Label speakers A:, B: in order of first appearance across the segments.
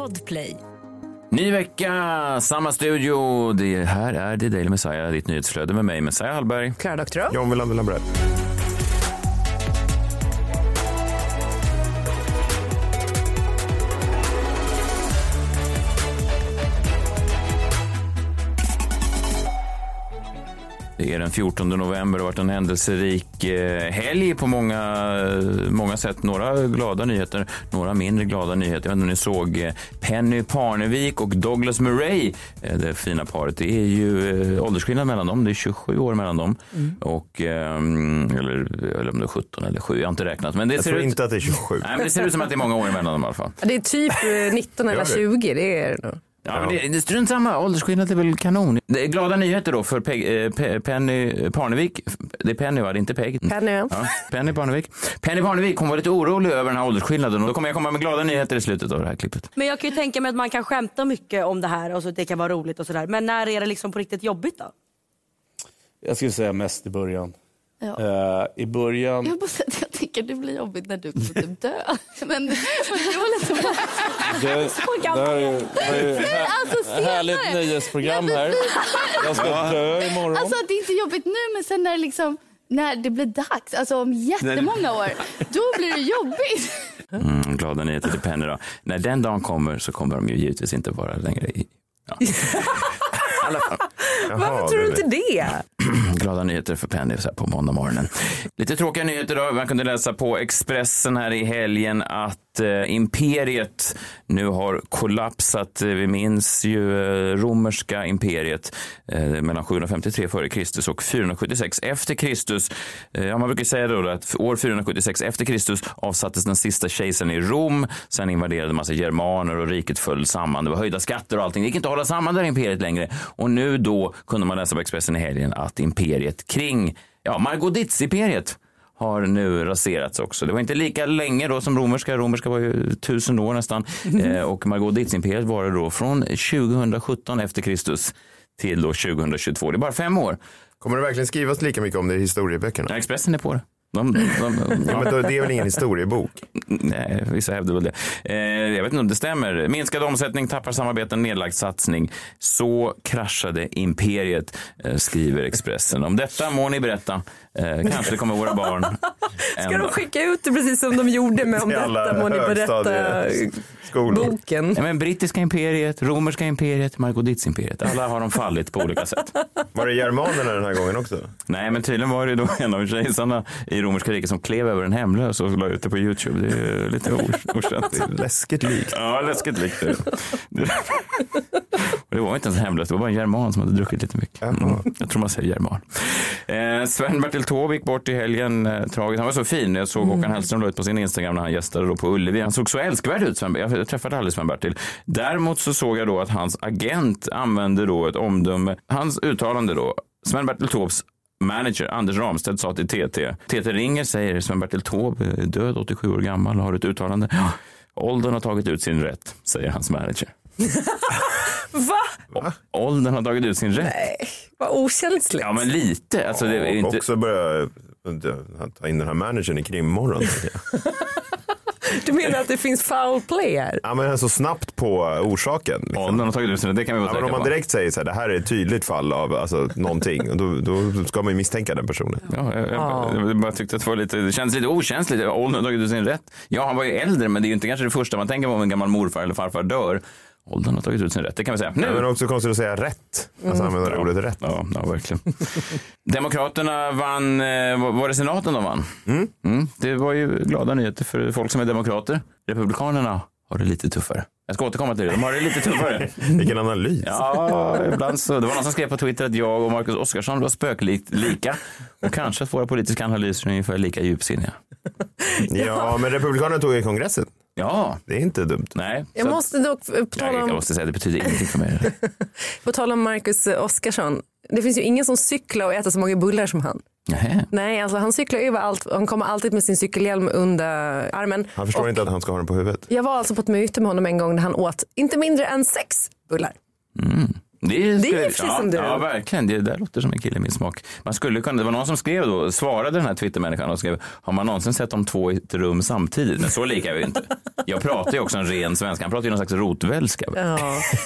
A: Podplay.
B: Ny vecka, samma studio. Det här är The Daily Messiah, ditt nyhetsflöde med mig, Messiah Hallberg.
C: Klara Doktorow.
D: John Wilander Lambrell.
B: Det är den 14 november och har varit en händelserik eh, helg på många, många sätt. Några glada nyheter, några mindre glada nyheter. Jag vet inte om ni såg eh, Penny Parnevik och Douglas Murray, eh, det fina paret. Det är ju åldersskillnad mellan dem. Det är 27 år mellan dem. Mm. Och, eller, eller om det är 17 eller 7, jag har inte räknat. Men det
D: jag
B: ser
D: tror
B: ut...
D: inte att det är 27.
B: Nej, men det ser ut som att det är många år mellan dem i alla fall.
C: Det är typ 19 eller 20, det är det nog.
B: Ja, men det, det strunt samma. Åldersskillnad är väl kanon. Det är glada nyheter då för Peg, eh, Pe, Penny Parnevik. Det är Penny va? Det är inte Peg.
C: Penny, ja.
B: ja. Penny Parnevik. Penny Parnevik, hon var lite orolig över den här åldersskillnaden och då kommer jag komma med glada nyheter i slutet av det här klippet.
E: Men jag kan ju tänka mig att man kan skämta mycket om det här och så att det kan vara roligt och sådär. Men när är det liksom på riktigt jobbigt då?
F: Jag skulle säga mest i början.
G: Ja.
F: Uh, I början...
G: Jag, bara, tycker det blir jobbigt när du kommer typ dö. Men, men det var lite
F: det,
G: så gammal.
F: Det här är, det är
G: alltså,
F: härligt nöjesprogram här. Jag ska dö imorgon.
G: Alltså det är inte jobbigt nu men sen när det liksom när det blir dags, alltså om jättemånga år, då blir det jobbigt.
B: Mm, glada nyheter till Penny då. När den dagen kommer så kommer de ju givetvis inte vara längre i... Ja.
C: Varför tror du inte det?
B: Glada nyheter för Penny så här på måndag morgonen. Lite tråkiga nyheter då. Man kunde läsa på Expressen här i helgen att eh, imperiet nu har kollapsat. Eh, vi minns ju eh, romerska imperiet eh, mellan 753 f.Kr. och 476 efter Kristus. Eh, ja, man brukar säga då att år 476 efter Kristus avsattes den sista kejsaren i Rom. Sen invaderade massa germaner och riket föll samman. Det var höjda skatter och allting. Det gick inte att hålla samman det här imperiet längre. Och nu då kunde man läsa på Expressen i helgen att imperiet kring, ja, Margodits-imperiet har nu raserats också. Det var inte lika länge då som romerska. Romerska var ju tusen år nästan. Eh, och Margodits-imperiet var det då från 2017 efter Kristus till då 2022. Det är bara fem år.
D: Kommer det verkligen skrivas lika mycket om det i historieböckerna?
B: Ja, Expressen är på det. De, de, de,
D: ja. men då, det är väl ingen historiebok?
B: Nej, vissa hävdar väl det. Eh, jag vet inte om det stämmer. Minskad omsättning, tappar samarbeten, nedlagd satsning. Så kraschade imperiet, eh, skriver Expressen. Om detta må ni berätta. Eh, kanske kommer våra barn.
C: Ska de skicka ut det precis som de gjorde med om detta må ni berätta boken?
B: Ja, men brittiska imperiet, romerska imperiet, Margodits-imperiet. Alla har de fallit på olika sätt.
D: Var det germanerna den här gången också?
B: Nej, men tydligen var det då en av kejsarna i romerska riket som klev över en hemlös och la ut det på Youtube. Det är lite okänt.
D: läskigt likt.
B: Ja, läskigt likt. Det. Och det var inte ens hemlös, det var bara en german som hade druckit lite mycket. Mm. Jag tror man säger german. Eh, Sven-Bertil Taube gick bort i helgen. Eh, tragiskt. Han var så fin. Jag såg Håkan Hellström ut på sin Instagram när han gästade då på Ullevi. Han såg så älskvärd ut. Sven jag träffade aldrig Sven-Bertil. Däremot så såg jag då att hans agent använde då ett omdöme. Hans uttalande då. Sven-Bertil Taubes manager Anders Ramstedt sa till TT. TT ringer, säger Sven-Bertil Taube, död 87 år gammal, har ett uttalande. Åldern har tagit ut sin rätt, säger hans manager.
C: Va?
B: Va? Åldern har tagit ut sin rätt.
C: Nej, vad okänsligt.
B: Ja, men lite. Alltså, det är inte...
D: också börja ta in den här managern i krimmorgon.
C: Du menar att det finns foul play här?
D: Ja, men så snabbt på orsaken. Liksom.
B: Åldern har tagit ut sin rätt, det kan vi
D: ja, men Om man direkt säger så här, det här är ett tydligt fall av alltså, någonting, då, då ska man ju misstänka den personen.
B: Ja, jag, jag, jag, jag bara tyckte att det, var lite, det kändes lite okänsligt. Åldern har tagit ut sin rätt. Ja, han var ju äldre, men det är ju inte kanske det första man tänker på om en gammal morfar eller farfar dör. Åldern har tagit ut sin rätt, det kan vi säga. Nu.
D: Ja, men också konstigt att säga rätt. Alltså
B: Mm.
D: använda
B: Ja.
D: ordet rätt.
B: Ja, ja verkligen. Demokraterna vann, eh, var det senaten de vann? Mm. Det var ju glada nyheter för folk som är demokrater. Republikanerna har det lite tuffare. Jag ska återkomma till det, de har det lite tuffare.
D: Vilken analys.
B: Ja, ibland så. Det var någon som skrev på Twitter att jag och Marcus Oskarsson var spöklikt lika. Och kanske att våra politiska analyser är ungefär lika djupsinniga.
D: Ja, men Republikanerna tog ju kongressen.
B: Ja.
D: Det är inte dumt.
B: Nej.
C: Jag
B: så-
C: måste dock, på
B: Nej,
C: tal
B: jag
C: om,
B: måste säga, det betyder ingenting för mig.
C: på tal om Marcus Oskarsson. Det finns ju ingen som cyklar och äter så många bullar som han.
B: Nähä.
C: Nej, alltså han cyklar överallt. Han kommer alltid med sin cykelhjälm under armen.
D: Han förstår
C: Och
D: inte att han ska ha den på huvudet.
C: Jag var alltså på ett möte med honom en gång där han åt inte mindre än sex bullar.
B: Det,
C: det är precis
B: ja,
C: som du.
B: Ja, verkligen. Det där låter som en kille i min smak. Man skulle kunna, det var någon som skrev då, svarade den här Twittermänniskan och skrev, har man någonsin sett de två i ett rum samtidigt? Men så lika är vi inte. Jag pratar ju också en ren svenska, han pratar ju någon slags rotvälska.
C: Ja.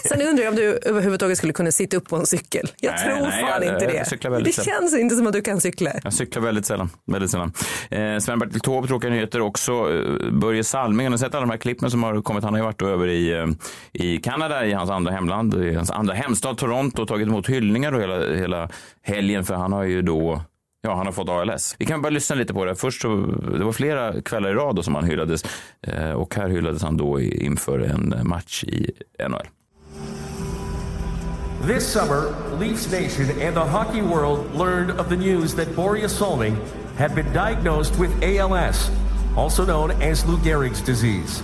C: Sen undrar jag om du överhuvudtaget skulle kunna sitta upp på en cykel. Jag
B: Nej,
C: tror
B: nej,
C: fan
B: jag-
C: inte det. det
B: sällan.
C: känns inte som att du kan cykla.
B: Jag cyklar väldigt sällan. Väldigt sällan. Eh, Sven-Bertil Taube, tråkiga nyheter också. Eh, Börje Salming, har ni sett alla de här klippen som har kommit? Han har ju varit över i, eh, i Kanada, i hans andra hemland, i hans andra hemstad Toronto och tagit emot hyllningar då hela, hela helgen för han har ju då Ja, han har fått ALS. Vi kan bara lyssna lite på det. Först så, det var flera kvällar i rad då som han hyllades eh, och här hyllades han då i- inför en match i NHL.
A: This summer, Leafs Nation and the hockey world learned of the news that Boria Salming had been diagnosed with ALS, also known as Lou Gehrig's disease.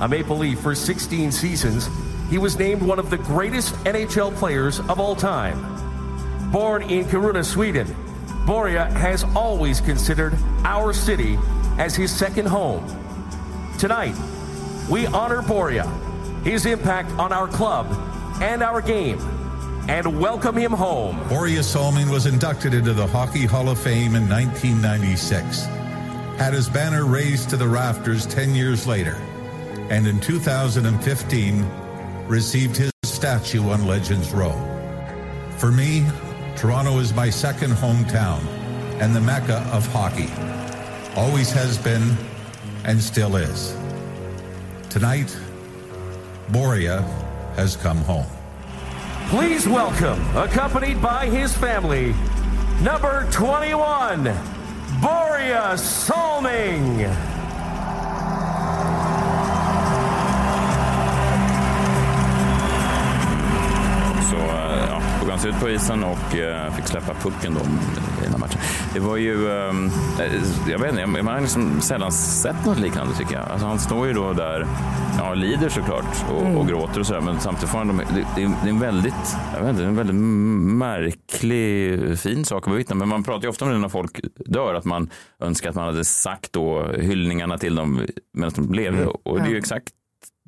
A: A Maple Leaf for 16 seasons, he was named one of the greatest NHL players of all time. Born in Kiruna, Sweden, Boria has always considered our city as his second home. Tonight, we honor Boria, his impact on our club and our game, and welcome him home.
H: Boria Solmin was inducted into the Hockey Hall of Fame in 1996, had his banner raised to the rafters 10 years later, and in 2015 received his statue on Legends Row. For me, Toronto is my second hometown and the mecca of hockey. Always has been and still is. Tonight, Boria has come home.
A: Please welcome, accompanied by his family, number 21, Boria Solming.
B: Han sig ut på isen och eh, fick släppa pucken då i den här matchen. Det var ju, eh, jag vet inte, man har liksom sällan sett något liknande tycker jag. Alltså, han står ju då där, ja lider såklart och, och gråter och sådär men samtidigt får han, de, det, är, en väldigt, jag vet inte, en väldigt märklig, fin sak att bevittna. Men man pratar ju ofta om det när folk dör, att man önskar att man hade sagt då hyllningarna till dem medan de levde. Och det är ju exakt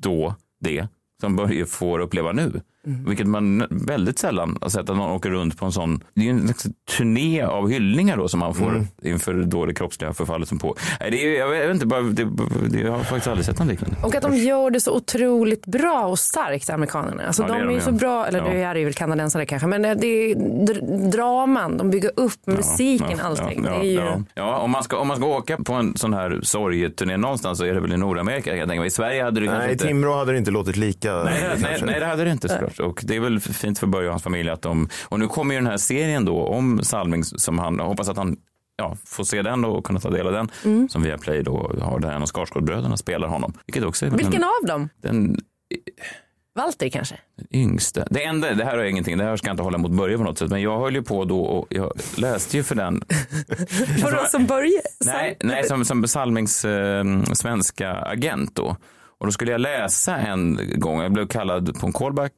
B: då det som Börje får uppleva nu. Vilket man väldigt sällan har sett att någon åker runt på en sån. Det är ju en slags turné av hyllningar då som man får inför då det kroppsliga förfallet som på. Nej, det är, jag vet inte, bara, det, det, jag har faktiskt aldrig sett något liknande.
C: Och att de gör det så otroligt bra och starkt, amerikanerna. Alltså,
B: Ja,
C: de
B: är
C: är
B: de
C: ju. så bra, eller
B: Ja.
C: det är ju väl kanadensare kanske, men det är dr- draman, de bygger upp musiken,
B: Ja,
C: allting.
B: Ja,
C: det är ju...
B: ja, ja. om, man ska, om man ska åka på en sån här sorgeturné någonstans så är det väl i Nordamerika. Jag tänker. I Sverige hade det kanske
D: Nej,
B: inte...
D: Timrå hade det inte låtit lika.
B: Nej, nej, nej, det hade det inte såklart. Och det är väl fint för Börje och hans familj att de... Och nu kommer ju den här serien då om Salming som han, jag hoppas att han ja, får se den då och kunna ta del av den.
C: Mm.
B: Som Viaplay då har där en av Skarsgårdbröderna spelar honom. Vilket också är
C: Vilken
B: den,
C: av dem?
B: den
C: Walter kanske?
B: yngsta. Det enda, det här har ingenting, det här ska jag inte hålla mot Börje på något sätt. Men jag höll ju på då och jag läste ju för den
C: Vadå som Börje?
B: Nej, nej som, som Salmings eh, svenska agent då. Och då skulle jag läsa en gång, jag blev kallad på en callback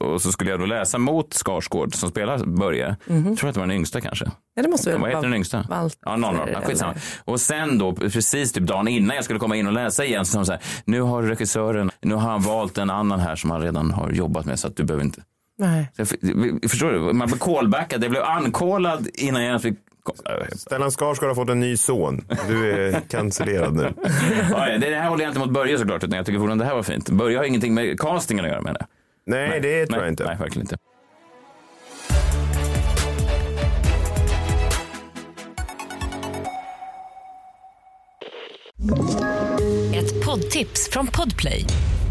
B: och så skulle jag då läsa mot Skarsgård som spelar Börje. Jag tror att det var den yngsta kanske.
C: Ja, det måste väl
B: Vad heter den yngsta?
C: Walter.
B: Ja, någon av dem. Skitsamma. Och sen då, precis typ dagen innan jag skulle komma in och läsa igen, så sa så här, nu har regissören, nu har han valt en annan här som han redan har jobbat med så att du behöver inte.
C: Nej.
B: Jag, förstår du? Man blev callbackad, jag blev ankallad innan jag ens fick
D: Stellan Skarsgård har fått en ny son. Du är cancellerad nu.
B: Ja, det här håller jag inte mot Börje såklart, utan jag tycker fortfarande det här var fint. Börje har ingenting med castingen att göra menar jag.
D: Nej, det tror
B: nej,
D: jag inte.
B: Nej, verkligen inte.
I: Ett poddtips från Podplay.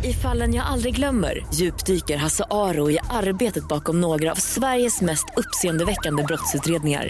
I: I fallen jag aldrig glömmer djupdyker Hasse Aro i arbetet bakom några av Sveriges mest uppseendeväckande brottsutredningar.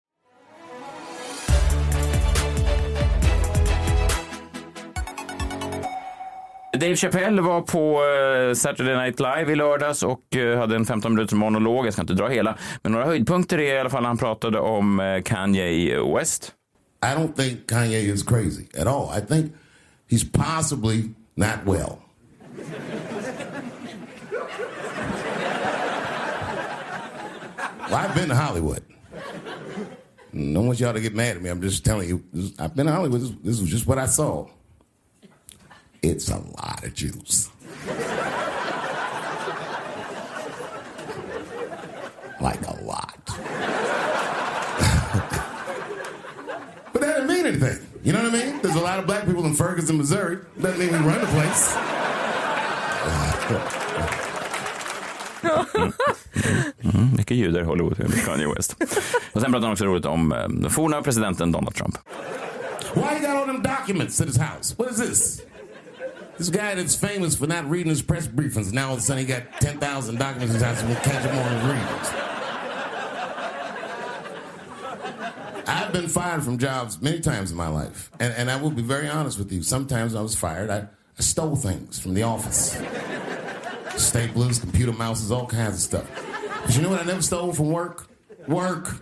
B: Dave Chappelle var på eh, Saturday Night Live i lördags och eh, hade en 15 minuters monolog. Jag ska inte dra hela, men några höjdpunkter är i alla fall han pratade om eh, Kanye West.
J: I don't think Kanye is crazy at all. I think he's possibly not well. well I've been to Hollywood. I don't want y'all to get mad at me. I'm just telling you, I've been to Hollywood. This, this was just what I saw. It's a lot of Jews. like a lot. but that doesn't mean anything. You know what I mean? There's a lot of black people in Ferguson, Missouri. Doesn't mean we run the place.
B: Mm, mycket judar i Hollywood, Kanye West. Och sen pratar han också roligt om eh, den forna presidenten Donald Trump.
J: Why you got all them documents at his house? What is this? This guy that's famous for not reading his press briefings. Now all of a sudden he got 10,000 documents and we'll catch him on his readings. I've been fired from jobs many times in my life. And, and I will be very honest with you. Sometimes I was fired. I, I stole things from the office. Staplers, computer mouses, all kinds of stuff. But you know what I never stole from work? Work.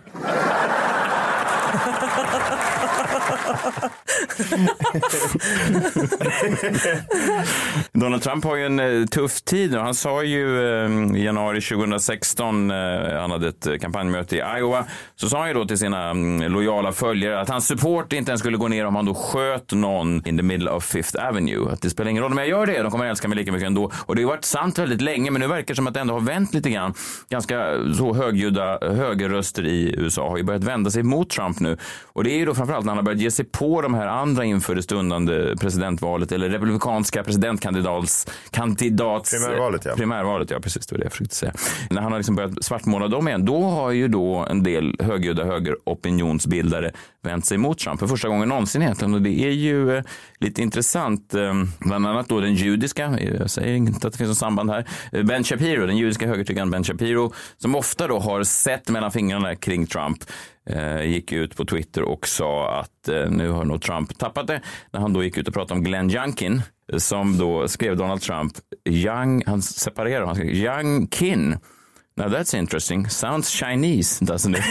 B: Donald Trump har ju en eh, tuff tid nu. Han sa ju eh, i januari 2016, eh, han hade ett kampanjmöte i Iowa, så sa han ju då till sina mm, lojala följare att hans support inte ens skulle gå ner om han då sköt någon in the middle of Fifth Avenue. Att det spelar ingen roll om jag gör det, de kommer älska mig lika mycket ändå. Och det har varit sant väldigt länge, men nu verkar det som att det ändå har vänt lite grann. Ganska så högljudda högerröster i USA har ju börjat vända sig mot Trump nu. Och det är ju då framförallt när han har börjat ge sig på de här andra inför det stundande presidentvalet eller republikanska presidentkandidats kandidats
D: Primärvalet, ja.
B: Primärvalet, ja precis det var det jag försökte säga. När han har liksom börjat svartmåla dem igen, då har ju då en del högljudda högeropinionsbildare vänt sig mot Trump för första gången någonsin egentligen. Och det är ju eh, lite intressant, eh, bland annat då den judiska, jag säger inte att det finns något samband här, eh, Ben Shapiro, den judiska högertyckaren Ben Shapiro, som ofta då har sett mellan fingrarna kring Trump gick ut på Twitter och sa att eh, nu har nog Trump tappat det. När han då gick ut och pratade om Glenn Youngkin eh, som då skrev Donald Trump, Young, han separerar, han skrev Young Kin. Now that's interesting. Sounds Chinese, doesn't it?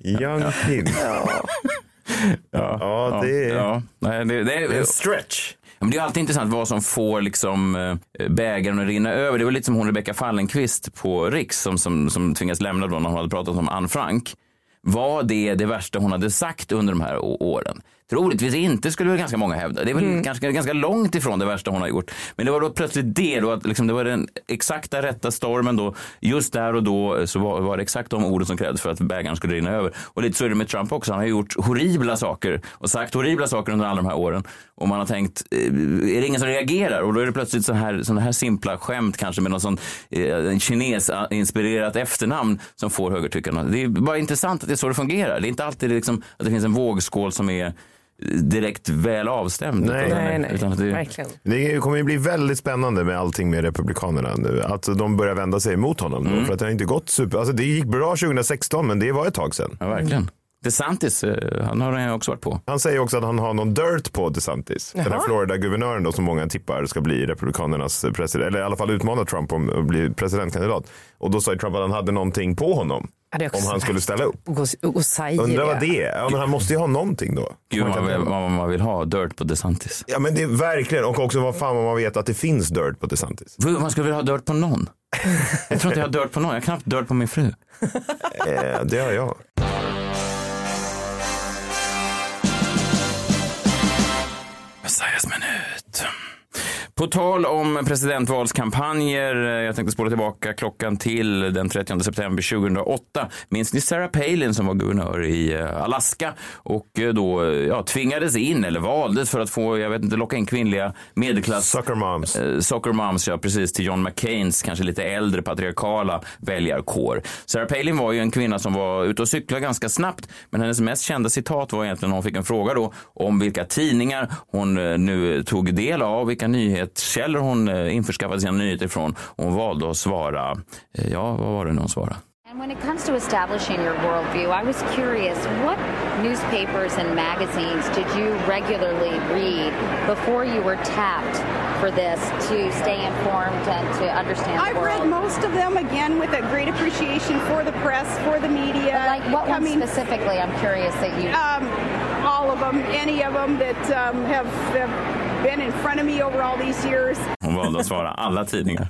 D: Young Kim.
B: Ja.
D: Ja, det är-
B: Ja, nej, det, det är
D: En stretch.
B: Men det är alltid intressant vad som får liksom, eh, bägaren att rinna över. Det var lite som hon Rebecka Fallenkvist på Riks som, som, som tvingas lämna då när hon hade pratat om Anne Frank. Var det det värsta hon hade sagt under de här åren? Troligtvis inte skulle väl ganska många hävda. Det är väl
C: Mm.
B: ganska, ganska långt ifrån det värsta hon har gjort. Men det var då plötsligt det, då, att liksom det var den exakta rätta stormen då. Just där och då så var, var det exakt de orden som krävdes för att bägaren skulle rinna över. Och lite så är det med Trump också. Han har gjort horribla saker och sagt horribla saker under alla de här åren. Och man har tänkt, eh, är det ingen som reagerar? Och då är det plötsligt så här, sådana här simpla skämt kanske med någon sån eh, kines-inspirerat efternamn som får högertyckarna. Det är bara intressant att det är så det fungerar. Det är inte alltid liksom att det finns en vågskål som är direkt väl avstämd.
D: Nej.
B: utan,
D: Nej, nej.
B: utan att det,
C: Verkligen.
D: Det kommer ju bli väldigt spännande med allting med Republikanerna nu. Att de börjar vända sig emot honom.
B: Mm.
D: Då, för att det har inte gått super... Alltså det gick bra 2016 men det var ett tag sedan.
B: Ja, verkligen. DeSantis, eh, han har han också varit på.
D: Han säger också att han har någon dirt på DeSantis. Den här
B: Jaha.
D: Florida-guvernören då som många tippar ska bli Republikanernas president. Eller i alla fall utmana Trump om att bli presidentkandidat. Och då sa ju Trump att han hade någonting på honom. Om han skulle ställa upp.
C: Och, och, och säger
D: Undrar vad
C: det.
D: är. Ja, men han måste ju ha någonting då.
B: Gud
D: Man
B: vill, vad man vill ha, dirt på DeSantis.
D: Ja men det är verkligen. Och också vad fan man vet att det finns dirt på DeSantis.
B: Man skulle vilja ha dirt på någon. Jag tror inte jag har dirt på någon, jag har knappt dirt på min fru.
D: Eh, det har jag.
B: Messias minut. På tal om presidentvalskampanjer, eh, jag tänkte spola tillbaka klockan till den 30 september 2008. Minns ni Sarah Palin som var guvernör i eh, Alaska och eh, då ja, tvingades in eller valdes för att få, jag vet inte, locka in kvinnliga medelklass...
D: Soccer moms.
B: Eh, soccer moms, ja precis, till John McCains kanske lite äldre patriarkala väljarkår. Sarah Palin var ju en kvinna som var ute och cyklade ganska snabbt, men hennes mest kända citat var egentligen när hon fick en fråga då om vilka tidningar hon nu tog del av, vilka nyhetskällor hon eh, införskaffade sina nyheter ifrån. Hon valde att svara, eh, ja vad var det nu hon svarade?
K: And when it comes to establishing your worldview, I was curious what newspapers and magazines did you regularly read before you were tapped for this to stay informed and to understand the
L: I've
K: world?
L: read most of them again with a great appreciation for the press, for the media.
K: But like what one specifically? I'm curious that you.
L: Um, all of them, any of them that um, have, have been in front of me over all these years.
B: Hon valde att svara alla tidningar.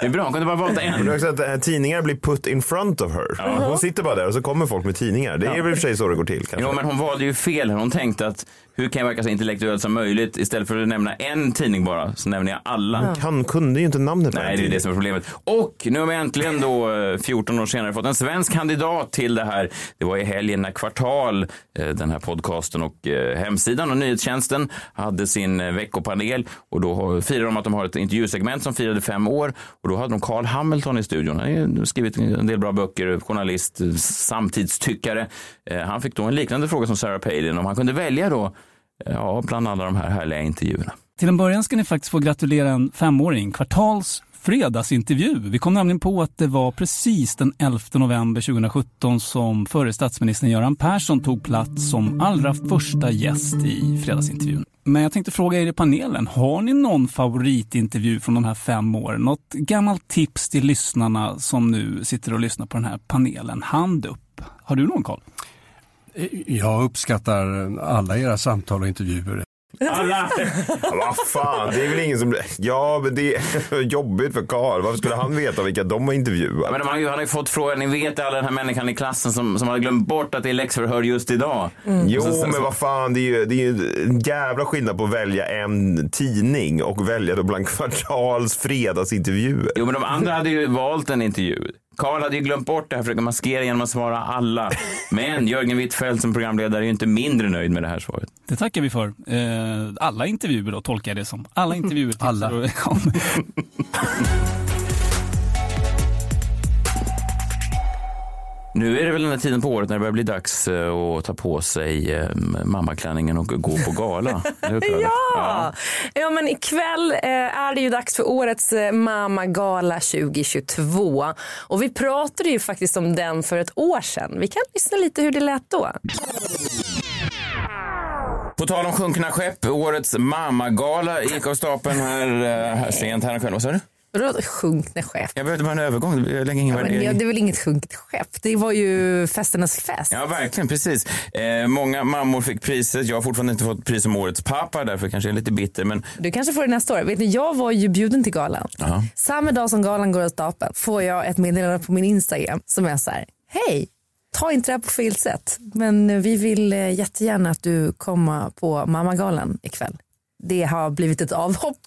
B: Det är bra, hon kunde bara valt en.
D: Men det är också att eh, tidningar blir put in front of her. Hon sitter bara där och så kommer folk med tidningar. Det är väl i och för sig så det går till. Kanske.
B: Jo, men hon valde ju fel. Hon tänkte att hur kan jag verka så intellektuell som möjligt? Istället för att nämna en tidning bara, så nämner jag alla.
D: Han kunde ju inte namnet på
B: Nej, det är det som är problemet. Och nu har vi äntligen då, eh, 14 år senare, fått en svensk kandidat till det här. Det var i helgen när Kvartal, eh, den här podcasten och eh, hemsidan och nyhetstjänsten hade sin eh, veckopanel och då firade de att de har ett intervjusegment som firade fem år och då hade de Carl Hamilton i studion. Han har skrivit en del bra böcker, journalist, eh, samtidstyckare. Eh, Han fick då en liknande fråga som Sarah Palin om han kunde välja då, eh, ja, bland alla de här härliga intervjuerna.
M: Till en början ska ni faktiskt få gratulera en femåring. Kvartals fredagsintervju. Vi kom nämligen på att det var precis den 11 november 2017 som förre statsministern Göran Persson tog plats som allra första gäst i fredagsintervjun. Men jag tänkte fråga er i panelen, har ni någon favoritintervju från de här fem åren? Något gammalt tips till lyssnarna som nu sitter och lyssnar på den här panelen? Hand upp. Har du någon Karl?
N: Jag uppskattar alla era samtal och intervjuer.
B: Alla!
D: Ja, vad fan, det är väl ingen som... Ja, men det är jobbigt för Karl. Varför skulle han veta vilka de har intervjuat?
B: Ja, men han, har ju, han har ju fått frågan, ni vet alla den här människan i klassen som, som hade glömt bort att det är läxförhör just idag.
D: Jo,
B: Och så- så-
D: men vad fan, det är ju det är ju en jävla skillnad på att välja en tidning och välja då bland Kvartals fredagsintervjuer.
B: Jo, men de andra hade ju valt en intervju. Karl hade ju glömt bort det här, försöker maskera genom att svara alla. Men Jörgen Wittfeldt som programledare är ju inte mindre nöjd med det här svaret.
M: Det tackar vi för. Eh, alla intervjuer då tolkar jag det som. Alla intervjuer. Alla.
B: Nu är det väl den här tiden på året när det börjar bli dags eh, att ta på sig eh, mammaklänningen och gå på gala. Karin?
C: Ja. ja, men ikväll eh, är det ju dags för årets eh, Mamma Gala 2022. Och vi pratade ju faktiskt om den för ett år sedan. Vi kan lyssna lite hur det lät då.
B: På tal om sjunkna skepp, årets mammagala gick av stapeln här, här sent här kväll. Vad sa du?
C: Vadå sjunkna skepp?
B: Jag behövde bara en övergång. Jag lägger ingen
C: Ja, men det, det är väl inget sjunket skepp? Det var ju festernas fest.
B: Ja, verkligen. Precis. Eh, många mammor fick priset. Jag har fortfarande inte fått pris som årets pappa, därför kanske jag är lite bitter. Men
C: Du kanske får det nästa år. Vet ni, jag var ju bjuden till galan.
B: ja.
C: Samma dag som galan går av stapeln får jag ett meddelande på min Instagram som är så här. Hej, ta inte det här på fel sätt. Men vi vill eh, jättegärna att du kommer på mammagalan ikväll. Det har blivit ett avhopp.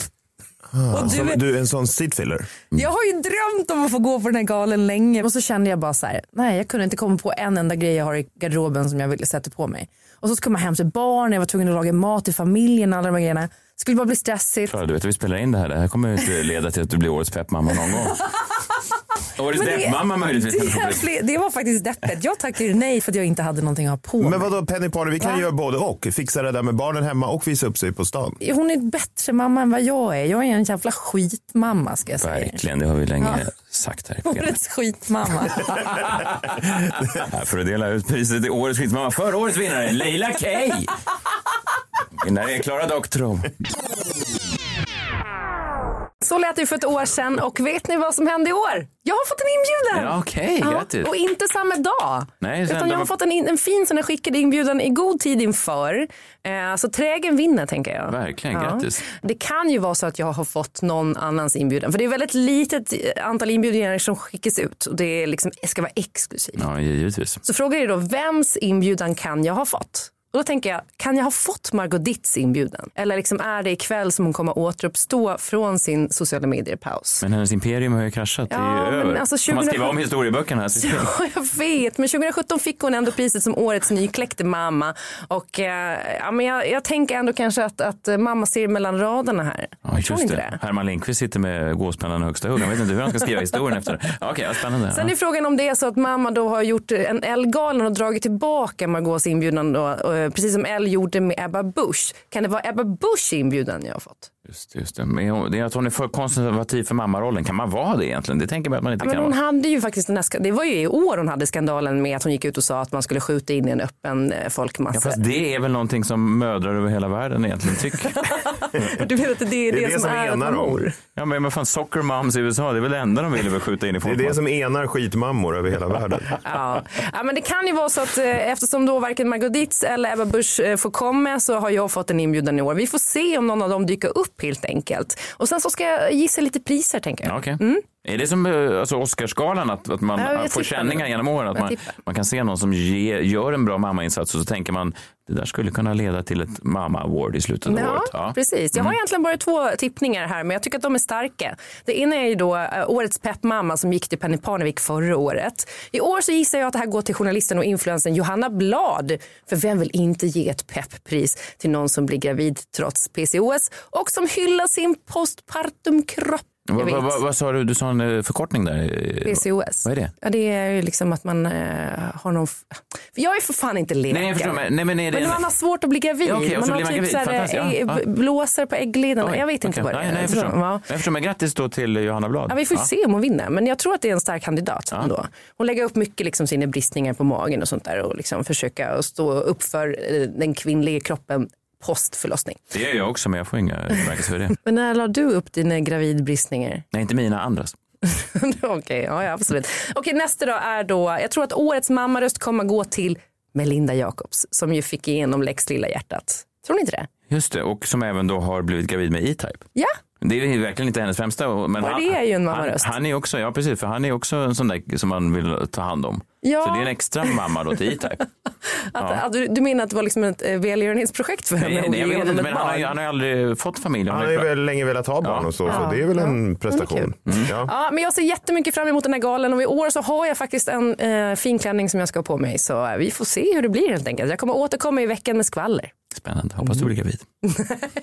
D: Ah,
C: du är-
D: du är en sån sitfiller.
C: Jag har ju drömt om att få gå på den här galan länge och så kände jag bara så här, nej jag kunde inte komma på en enda grej jag har i garderoben som jag ville sätta på mig. Och så skulle man hem till barn, jag var tvungen att laga mat till familjen, alla de här grejerna. Skulle bara bli stressigt.
B: Klara, du vet att vi spelar in det här. Det här kommer ju inte leda till att du blir årets peppmamma någon gång. Årets deppmamma möjligtvis.
C: Det, det var faktiskt deppigt. Jag tackade nej för att jag inte hade någonting att ha på.
D: Men vadå Penny Party, vi kan
C: Va?
D: göra både och. Fixa det där med barnen hemma och visa upp sig på stan.
C: Hon är bättre mamma än vad jag är. Jag är en jävla skitmamma ska jag säga.
B: Verkligen, det har vi länge
C: Ja.
B: sagt här i programmet.
C: Årets skitmamma.
B: Här för att dela ut priset till årets skitmamma. Förra årets vinnare, Leila Kay. Vinnare är Klara Doktorow.
C: Så lät det för ett år sedan och vet ni vad som hände i år? Jag har fått en inbjudan.
B: Ja, okej, grattis.
C: Och inte samma dag.
B: Nej,
C: utan jag har
B: var-
C: fått en, en fin sån här skickad inbjudan i god tid inför. Eh, så trägen vinner tänker jag.
B: Verkligen, grattis.
C: Det kan ju vara så att jag har fått någon annans inbjudan. För det är väldigt litet antal inbjudningar som skickas ut. Och det är liksom, ska vara exklusivt.
B: Ja, givetvis.
C: Så frågar jag då, vems inbjudan kan jag ha fått? Och då tänker jag, kan jag ha fått Margot Ditts inbjudan? Eller liksom är det ikväll som hon kommer återuppstå från sin sociala medier-paus?
B: Men hennes imperium har ju kraschat. det
C: Ja,
B: är ju över.
C: alltså
B: Får man skriva
C: 2017
B: om historieböckerna här?
C: Ja, jag vet. Men 2017 fick hon ändå priset som årets nykläckte mamma. Och eh, ja, men jag, jag tänker ändå kanske att, att mamma ser mellan raderna här.
B: Ja, just det.
C: det?
B: Herman Lindqvist sitter med gåspennan högsta hugg. Jag vet inte hur han ska skriva historien efter det. Ja, ja, spännande.
C: Sen är frågan om det är så att mamma då har gjort en Elle-galan och dragit tillbaka Margaux inbjudan då, eh, Eh, precis som Elle gjorde med Ebba Busch. Kan det vara Ebba Busch inbjudan jag har fått?
B: Just, just det. Men det är att hon är för konservativ för mammarollen. Kan man vara det egentligen? Det tänker man att man inte
C: Ja, men
B: kan
C: hon
B: vara.
C: hade ju faktiskt den här, det var ju i år hon hade skandalen med att hon gick ut och sa att man skulle skjuta in i en öppen eh, folkmassa.
B: Ja, fast det är väl någonting som mödrar över hela världen egentligen tycker.
C: Du vet att det är det, som, är att vara mor.
B: Ja, men vad fan, soccer moms i USA, det är väl det enda de vill är väl skjuta in i
D: Det är det som enar skitmammor över hela världen.
C: Ja. ja, men det kan ju vara så att eh, eftersom då varken Margot Ditz eller Ebba Busch eh, får komma så har jag fått en inbjudan i år. Vi får se om någon av dem dyker upp helt enkelt. Och sen så ska jag gissa lite priser tänker jag.
B: Okej. Är det som eh, alltså Oscarsgalan, att, att man
C: Ja,
B: får känningar
C: det.
B: genom åren? Att
C: Jag
B: man,
C: tippar.
B: man kan se någon som ge, gör en bra mammainsats och så tänker man det där skulle kunna leda till ett mamma-award i slutet av
C: Ja,
B: året. Ja.
C: precis. Jag har
B: Mm.
C: egentligen bara två tippningar här, men jag tycker att de är starka. Det ena är ju då eh, årets peppmamma som gick till Penny Parnevik förra året. I år så gissar jag att det här går till journalisten och influensen Johanna Blad. För vem vill inte ge ett pepppris till någon som blir gravid trots PCOS och som hyllar sin postpartumkropp?
B: Vad, vad, vad, sa du? Du sa en eh, förkortning där. Eh,
C: PCOS.
B: Vad är det?
C: Ja, det är ju liksom att man eh, har någon... jag är för fan inte läkare.
B: Nej, förstår, men- nej, men är det en-
C: man har svårt att bli gravid.
B: Ja, och
C: man har
B: man
C: typ så här,
B: ja, ja.
C: blåser på äggledarna. Jag vet inte
B: okej.
C: vad det
B: Nej,
C: är.
B: nej, jag, förstår.
C: ja.
B: jag förstår. Men grattis då till Johanna Blad.
C: Ja, vi får se om hon vinner, men jag tror att det är en stark kandidat. Ändå. Hon lägger upp mycket liksom, sina bristningar på magen och sånt där och liksom försöka stå upp för den kvinnliga kroppen postförlossning.
B: Det gör jag också, men jag får inga utmärkelser för det.
C: Men när la du upp dina gravidbristningar?
B: Nej, inte mina, andras.
C: Okej, ja, ja, absolut. Okej, nästa då är då, jag tror att årets mammaröst kommer gå till Melinda Jacobs som ju fick igenom Lex Lilla hjärtat. Tror ni inte det?
B: Just det, och som även då har blivit gravid med E-Type.
C: Ja,
B: Det är verkligen inte hennes främsta. Men
C: Och
B: han,
C: det är ju en
B: han,
C: mammaröst.
B: han är också, ja precis, för han är också en sån där som man vill ta hand om.
C: Ja.
B: Så det är en extra mamma då till E-Type.
C: att,
B: Ja.
C: att du, du menar att det var liksom ett eh, välgörenhetsprojekt för henne?
B: Nej, nej, jag vet inte, men han har, han har ju aldrig fått familj.
D: Han har ju väl länge velat ha barn och så, så det är väl en prestation.
B: Mm.
D: Ja.
C: Ja, men jag ser jättemycket fram emot den här galan och i år så har jag faktiskt en eh, fin klänning som jag ska ha på mig. Så eh, vi får se hur det blir helt enkelt. Jag kommer återkomma i veckan med skvaller.
B: Spännande, hoppas du blir gravid.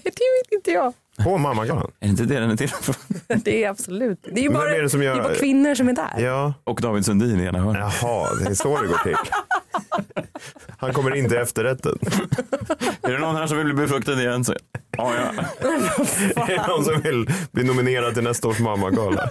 C: Det vet inte jag.
D: På mammagalan?
B: Är det inte det den är till för?
C: Det är absolut. Det är ju bara,
D: är det som gör-
C: det är bara kvinnor som är där.
D: Ja.
B: Och David Sundin i ena hörnet.
D: Jaha, det är så det går till. Han kommer in till efterrätten.
B: Är det någon här som vill bli befruktad igen? Så, ja, ja.
D: Är det någon som vill bli nominerad till nästa års mammagala?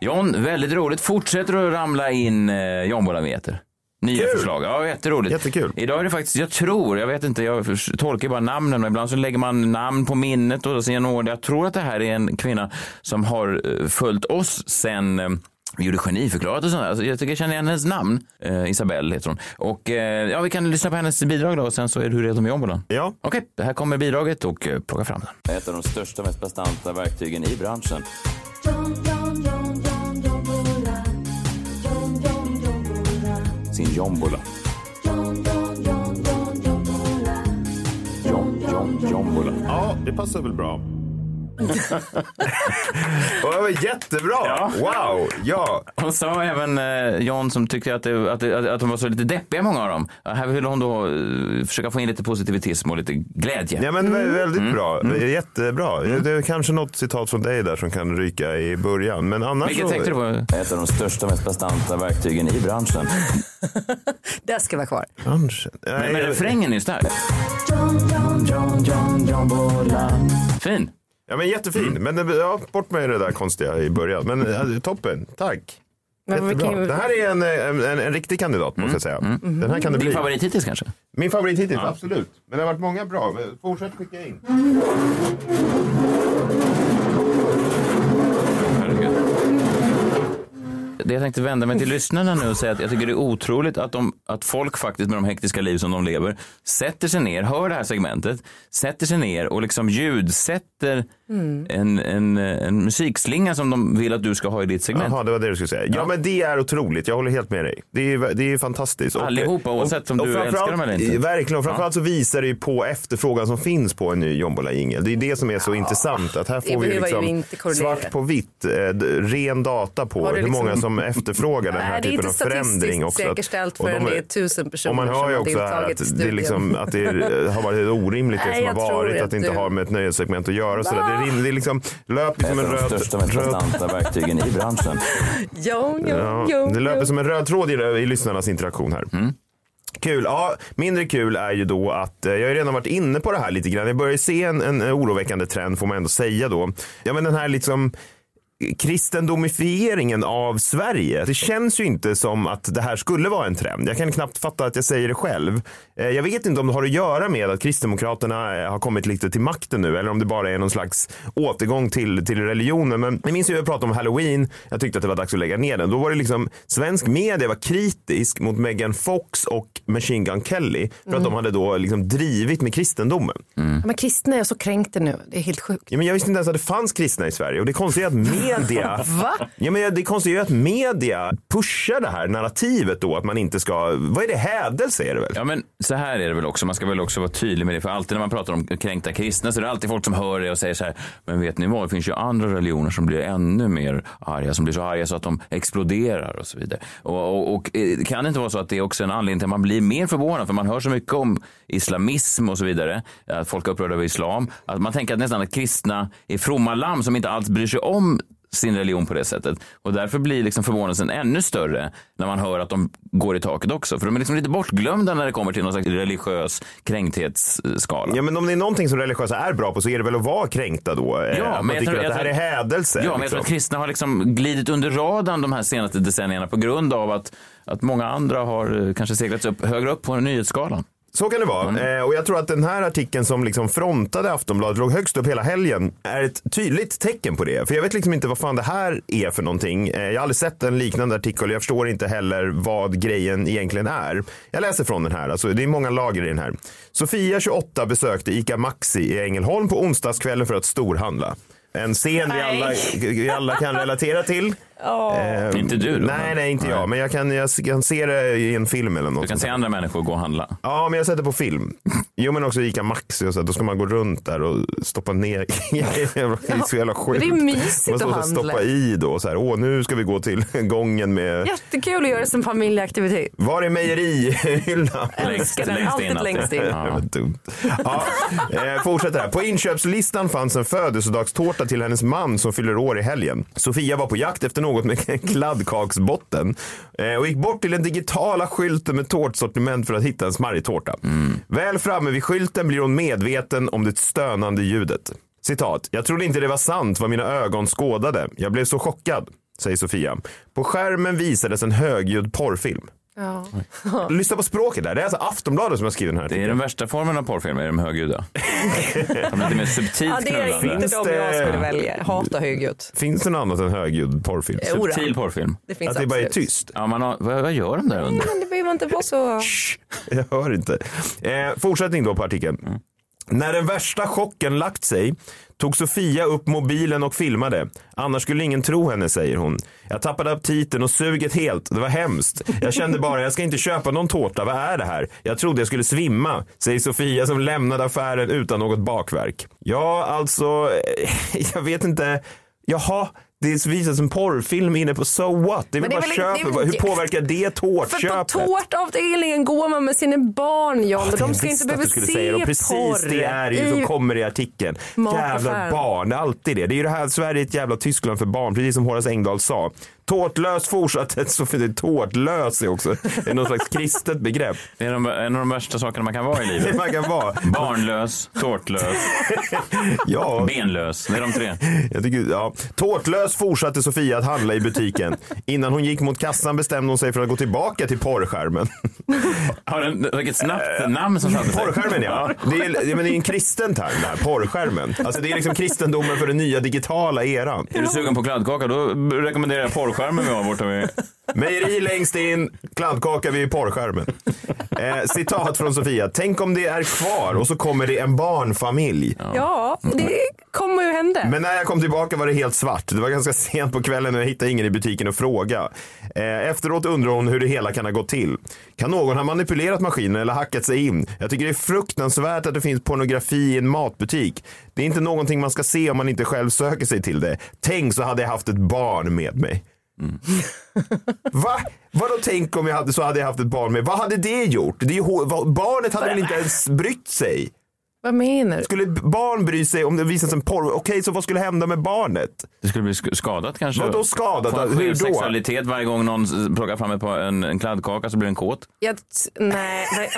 B: John, väldigt roligt. Fortsätter att ramla in eh, John-Bollameter. Nya
D: Kul.
B: förslag. Ja, jätteroligt.
D: Jättekul.
B: Idag är det faktiskt, jag tror, jag vet inte, jag tolkar bara namnen och ibland så lägger man namn på minnet och sen ord. Jag tror att det här är en kvinna som har eh, följt oss sen eh, vi gjorde geniförklarat och sånt. Alltså, jag tycker jag känner igen hennes namn. Eh, Isabelle heter hon. Och eh, ja, vi kan lyssna på hennes bidrag då och sen så är du redo med John
D: Ja.
B: Okej, det här kommer bidraget och eh, plocka fram den. Ett av de största, mest bastanta verktygen i branschen. Sin jombola. Jom, jom, jombola.
D: Ja, det passar väl bra. Och det var jättebra! Wow! Ja.
B: Hon sa även eh, John som tyckte att, det, att, det, att de var så lite deppiga många av dem. Ja, Här vill hon då eh, försöka få in lite positivitism och lite glädje.
D: Ja men vä- väldigt
B: Mm.
D: bra.
B: Mm.
D: Jättebra. Det är kanske något citat från dig där som kan ryka i början. Men annars
B: Vilket
D: så...
B: tänkte du på? Ett av de största, mest bastanta verktygen i branschen.
C: Det ska vara kvar.
D: Branschen?
B: Men, men refrängen är ju stark. Fin.
D: Ja men jättefin.
B: Mm.
D: Men det- ja, bort med det där konstiga i början. Men ja, toppen. Tack. Jättebra. Det här är en, en, en, en riktig kandidat måste jag säga. Den här kan det
B: Din
D: bli.
B: favorit hittills kanske?
D: Min favorit hittills,
B: Ja.
D: absolut. Men det har varit många bra. Men Fortsätt skicka in.
B: Det jag tänkte vända mig till lyssnarna nu och säga att jag tycker det är otroligt att, de, att folk faktiskt med de hektiska liv som de lever sätter sig ner, hör det här segmentet, sätter sig ner och liksom ljudsätter
C: Mm.
B: en, en, en musikslinga som de vill att du ska ha i ditt segment.
D: Jaha, det var det du skulle säga. Ja, men det är otroligt. Jag håller helt med dig. Det är, det är fantastiskt. Och-
B: Allihopa, oavsett om du
D: framförallt-
B: älskar dem eller inte.
D: Verkligen. Och framförallt så visar det ju på efterfrågan som finns på en ny jombola-jingel. Det är det som är så intressant. Att här
C: det
D: får vi liksom svart på vitt, eh, ren data på
C: du
D: hur
C: liksom
D: många som efterfrågar den här
C: Nej, det är
D: typen av förändring. Också.
C: säkerställt
D: Och de
C: förrän
D: är-
C: det är tusen personer
D: Och man hör ju också här
C: deltagit i
D: att det, liksom, att det är- har varit orimligt det
C: Nej,
D: som har varit.
C: att
D: Att det inte
C: du-
D: har med ett nöjessegment att göra. Så där. Det, är, det är liksom, löper som en
B: Ett av de
D: röd...
B: största, mest
D: röd
B: bastanta verktygen i branschen.
C: Jo, jo,
D: Ja,
C: jo,
D: det löper som en röd tråd i, i lyssnarnas interaktion här.
B: Mm.
D: Kul. Ja, mindre kul är ju då att eh, jag har ju redan varit inne på det här lite grann. Jag börjar ju se en, en oroväckande trend får man ändå säga då. Ja, men den här liksom kristendomifieringen av Sverige. Det känns ju inte som att det här skulle vara en trend. Jag kan knappt fatta att jag säger det själv. Eh, Jag vet inte om det har att göra med att Kristdemokraterna eh, har kommit lite till makten nu eller om det bara är någon slags återgång till, till religionen. Men jag minns ju att jag pratade om halloween. Jag tyckte att det var dags att lägga ner den. Då var det liksom svensk media var kritisk mot Megan Fox och Machine Gun Kelly för att
C: Mm.
D: de hade då liksom drivit med kristendomen.
C: Men kristna är så kränkta nu. Det är helt sjukt.
D: Ja, men jag visste inte ens att det fanns kristna i Sverige och det konstiga är att media
C: Va?
D: Ja, men det konstiga är att media pushar det här narrativet då att man inte ska, vad är det, hädelse är det väl?
B: Ja, men så här är det väl också. Man ska väl också vara tydlig med det. För alltid när man pratar om kränkta kristna så är det alltid folk som hör det och säger så här. Men vet ni vad? Det finns ju andra religioner som blir ännu mer arga, som blir så arga så att de exploderar och så vidare. Och, och, och eh, kan det inte vara så att det är också en anledning till att man blir mer förvånad? För man hör så mycket om islamism och så vidare. Att folk är upprörda över islam. Att man tänker att nästan att kristna är fromma lamm som inte alls bryr sig om sin religion på det sättet. Och därför blir liksom förvånelsen ännu större när man hör att de går i taket också. För de är liksom lite bortglömda när det kommer till någon slags religiös kränkthetsskala.
D: Ja, men om det är någonting som religiösa är bra på så är det väl att vara kränkta då? Eh, att man tycker att det här är hädelse.
B: Ja, men jag tror
D: liksom.
B: att kristna har liksom glidit under radarn de här senaste decennierna på grund av att, att många andra har eh, kanske seglats upp högre upp på nyhetsskalan.
D: Så kan det vara. Eh, och jag tror att den här artikeln som liksom frontade Aftonbladet, låg högst upp hela helgen, är ett tydligt tecken på det. För jag vet liksom inte vad fan det här är för någonting. Eh, jag har aldrig sett en liknande artikel. Jag förstår inte heller vad grejen egentligen är. Jag läser från den här. Alltså, det är många lager i den här. Sofia, 28, besökte ICA Maxi i Ängelholm på onsdagskvällen för att storhandla. En scen vi alla, vi alla kan relatera till. Eh,
B: Inte du då?
D: Nej, nej, inte jag. Men jag kan, jag kan se det i en film eller något.
B: Du kan se andra människor gå och handla.
D: Ja, men jag det på film. Jo, men också Ica Maxi och så. Då ska man gå runt där och stoppa ner. det är så jävla sjukt.
C: Det är mysigt
D: man
C: att handla.
D: stoppa i då. Så här, Åh, nu ska vi gå till gången med...
C: Jättekul att göra det som familjeaktivitet.
D: Var är mejerihyllan?
C: Älskar den. Alltid längst in.
D: Ja. Dumt. Ja, eh, fortsätter här. På inköpslistan fanns en födelsedagstårta till hennes man som fyller år i helgen. Sofia var på jakt efter något med kladdkaksbotten eh, och gick bort till den digitala skylten med tårtsortiment för att hitta en smarrig tårta. Väl framme vid skylten blir hon medveten om det stönande ljudet. Citat. Jag trodde inte det var sant vad mina ögon skådade. Jag blev så chockad, säger Sofia. På skärmen visades en högljudd porrfilm.
C: Ja.
D: Lyssna på språket där. Det är alltså Aftonbladet som har skrivit den här
B: Det är den värsta formen av porrfilm, är de högljudda. De lite mer subtilt
C: Ja, det är
B: knullande.
C: inte de jag skulle välja. Hata högljutt.
D: Finns det något annat än högljudd porrfilm?
B: Subtil porrfilm.
C: Det finns
D: Att det bara är
C: absolut.
D: tyst?
B: Ja, man har, vad, vad gör de där under?
C: Men det behöver inte vara så...
D: Jag hör inte. Eh, fortsättning då på artikeln. När den värsta chocken lagt sig tog Sofia upp mobilen och filmade. Annars skulle ingen tro henne, säger hon. Jag tappade aptiten och suget helt. Det var hemskt. Jag kände bara, jag ska inte köpa någon tårta. Vad är det här? Jag trodde jag skulle svimma, säger Sofia som lämnade affären utan något bakverk. Ja, alltså, jag vet inte. Jaha, det visas en porrfilm inne på So What? Det är väl bara
C: väl-
D: köper.
C: det
D: Hur påverkar det
C: För på
D: tårtköpet?
C: tårtavdelningen går man med sina barn John. och de ska inte behöva se
D: säga det. Precis
C: porr.
D: det är ju som kommer i artikeln. Jävla barn, det är alltid det. Det är ju det här, Sverige är ett jävla Tyskland för barn, precis som Horace Engdahl sa. Tårtlös fortsatte, så det tårtlös är också det är någon slags kristet begrepp.
B: Det är de, en av de värsta sakerna man kan vara i livet.
D: Man kan vara.
B: Barnlös, tårtlös,
D: Ja,
B: benlös. Det är de tre.
D: jag tycker, ja. Tårtlös fortsatte Sofia att handla i butiken. Innan hon gick mot kassan bestämde hon sig för att gå tillbaka till porrskärmen.
B: Har den, vilket snabbt namn som satte sig.
D: Porrskärmen ja. Det är, men det är en kristen term det här, porrskärmen. Alltså det är liksom kristendomen för den nya digitala eran.
B: Är du sugen på kladdkaka då rekommenderar jag porrskärmen vi har borta vid.
D: Mejeri längst in, kladdkaka vid porrskärmen. Eh, citat från Sofia. Tänk om det är kvar och så kommer det en barnfamilj.
C: Ja, det kommer ju hända.
D: Men när jag kom tillbaka var det helt svart. Det var ganska sent på kvällen och jag hittade ingen i butiken att fråga. Eh, efteråt undrar hon hur det hela kan ha gått till. Kan någon ha manipulerat maskinen eller hackat sig in? Jag tycker det är fruktansvärt att det finns pornografi i en matbutik. Det är inte någonting man ska se om man inte själv söker sig till det. Tänk så hade jag haft ett barn med mig. Va? Vadå tänk om jag hade så hade jag haft ett barn med? Vad hade det gjort? Det är ju, barnet hade väl inte ens brytt sig?
C: Vad menar du?
D: Skulle barn bry sig om det visas en porr? Okej, så vad skulle hända med barnet?
B: Det skulle bli sk- skadat kanske?
D: Vadå skadat?
B: Få en
D: Hur då?
B: sexualitet varje gång någon plockar fram ett par, en, en kladdkaka så blir den kåt.
C: Jag, nej, nej.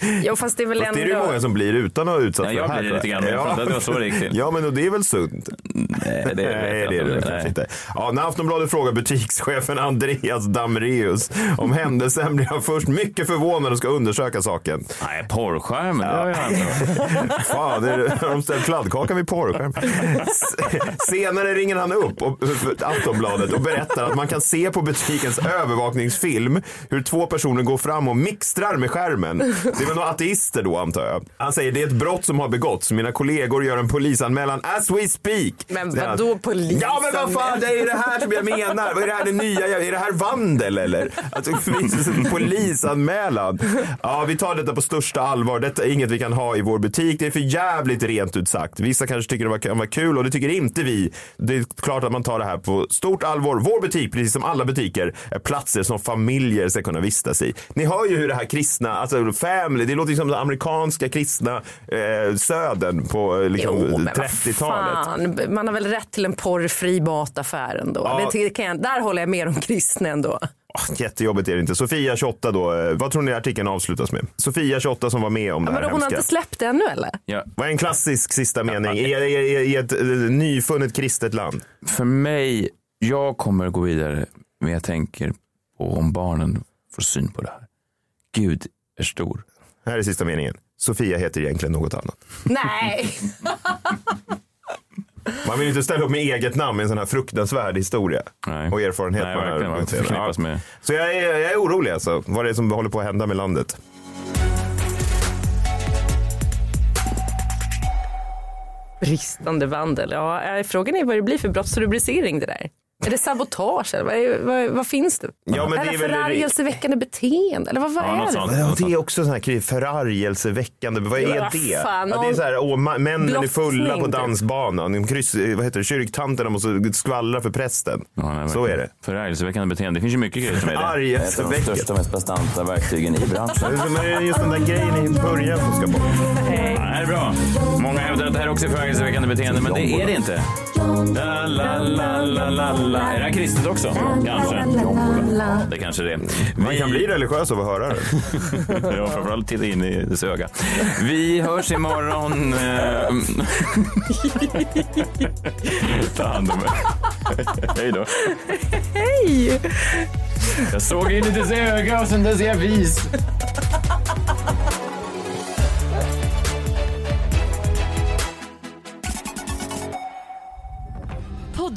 C: Jo, fast det är väl
D: Fast
C: ändå...
D: det är det ju många som blir utan att ha utsatts
B: Ja,
D: för
B: jag
D: det här.
B: blir det lite grann, men jag att det var så.
D: Ja, men det är väl sunt?
B: Nej, det,
D: Nej, det är det kanske inte. Ja, när Aftonbladet frågar butikschefen Andreas Damreus om händelsen blir han först mycket förvånad och ska undersöka saken.
B: Nej, porrskärmen, det har jag inte.
D: Fan, det är, de ställt kladdkakan vid porrskärm? Senare ringer han upp och, Aftonbladet och berättar att man kan se på butikens övervakningsfilm hur två personer går fram och mixtrar med skärmen. Det är väl några ateister då antar jag. Han säger det är ett brott som har begåtts. Mina kollegor gör en polisanmälan as we speak.
C: Men vadå polisanmälan?
D: Ja men vad fan, det är det här som jag menar. Vad är det här det nya? Är det här vandel eller? Alltså, det finns en polisanmälan. Ja, vi tar detta på största allvar. Detta är inget vi kan ha i vår butik. Det är för jävligt rent ut sagt. Vissa kanske tycker det var- kan vara kul och det tycker inte vi. Det är klart att man tar det här på stort allvar. Vår butik, precis som alla butiker, är platser som familjer ska kunna vistas i. Ni hör ju hur det här kristna, alltså family, det låter som den amerikanska kristna eh, södern på eh, liksom,
C: Jo, men vad
D: 30-talet.
C: fan, Man har väl rätt till en porrfri mataffär ändå.
D: Ja.
C: Det tycker jag, där håller jag med om kristna ändå.
D: Jättejobbigt är det inte. Sofia 28 då, eh, vad tror ni artikeln avslutas med? Sofia 28 som var med om det här
C: Men hon har inte släppt det ännu eller?
B: Ja.
D: Vad är en klassisk sista mening i, i, i, i ett eh, nyfunnet kristet land?
B: För mig, jag kommer gå vidare, men jag tänker på om barnen får syn på det här. Gud är stor.
D: Här är sista meningen. Sofia heter egentligen något annat.
C: Nej.
D: Man vill inte ställa upp med eget namn i en sån här fruktansvärd historia och erfarenhet.
B: Nej,
D: man
B: verkligen, förknippas med.
D: Så jag är, jag är orolig alltså, vad det är som håller på att hända med landet.
C: Bristande vandel. Ja, eh, frågan är vad det blir för brottsrubricering det där. Är det sabotage eller vad, är, vad, vad finns det?
D: Ja, men
C: är
D: det
C: det
D: är
C: förargelseväckande beteende eller vad, vad är det?
D: Ja, det är också sån här förargelseväckande. Vad
C: Ja,
D: är det?
C: fan,
D: ja, det är så här, åh, männen är fulla på
C: typ.
D: dansbanan. De kryss, vad heter det? Kyrktanterna måste skvallra för prästen. så är det.
B: Förargelseväckande beteende. Det finns ju mycket grejer som är det.
D: Argelseväckande.
B: Ett av de största och mest bastanta verktygen i branschen.
D: Det är just den där grejen i början som ska bort.
B: Det är bra. Många hävdar att det här också är förargelseväckande beteende, men det är det inte. La, la, la, la, la, la. Är det här kristet också? Kanske. Det kanske det är.
D: Man kan bli religiös av att höra det.
B: ja, framförallt titta in i dess öga. Vi hörs imorgon. eh, Ta hand om er. Hej då.
C: Hej!
B: Jag såg in i dess öga och sen dess är jag vis.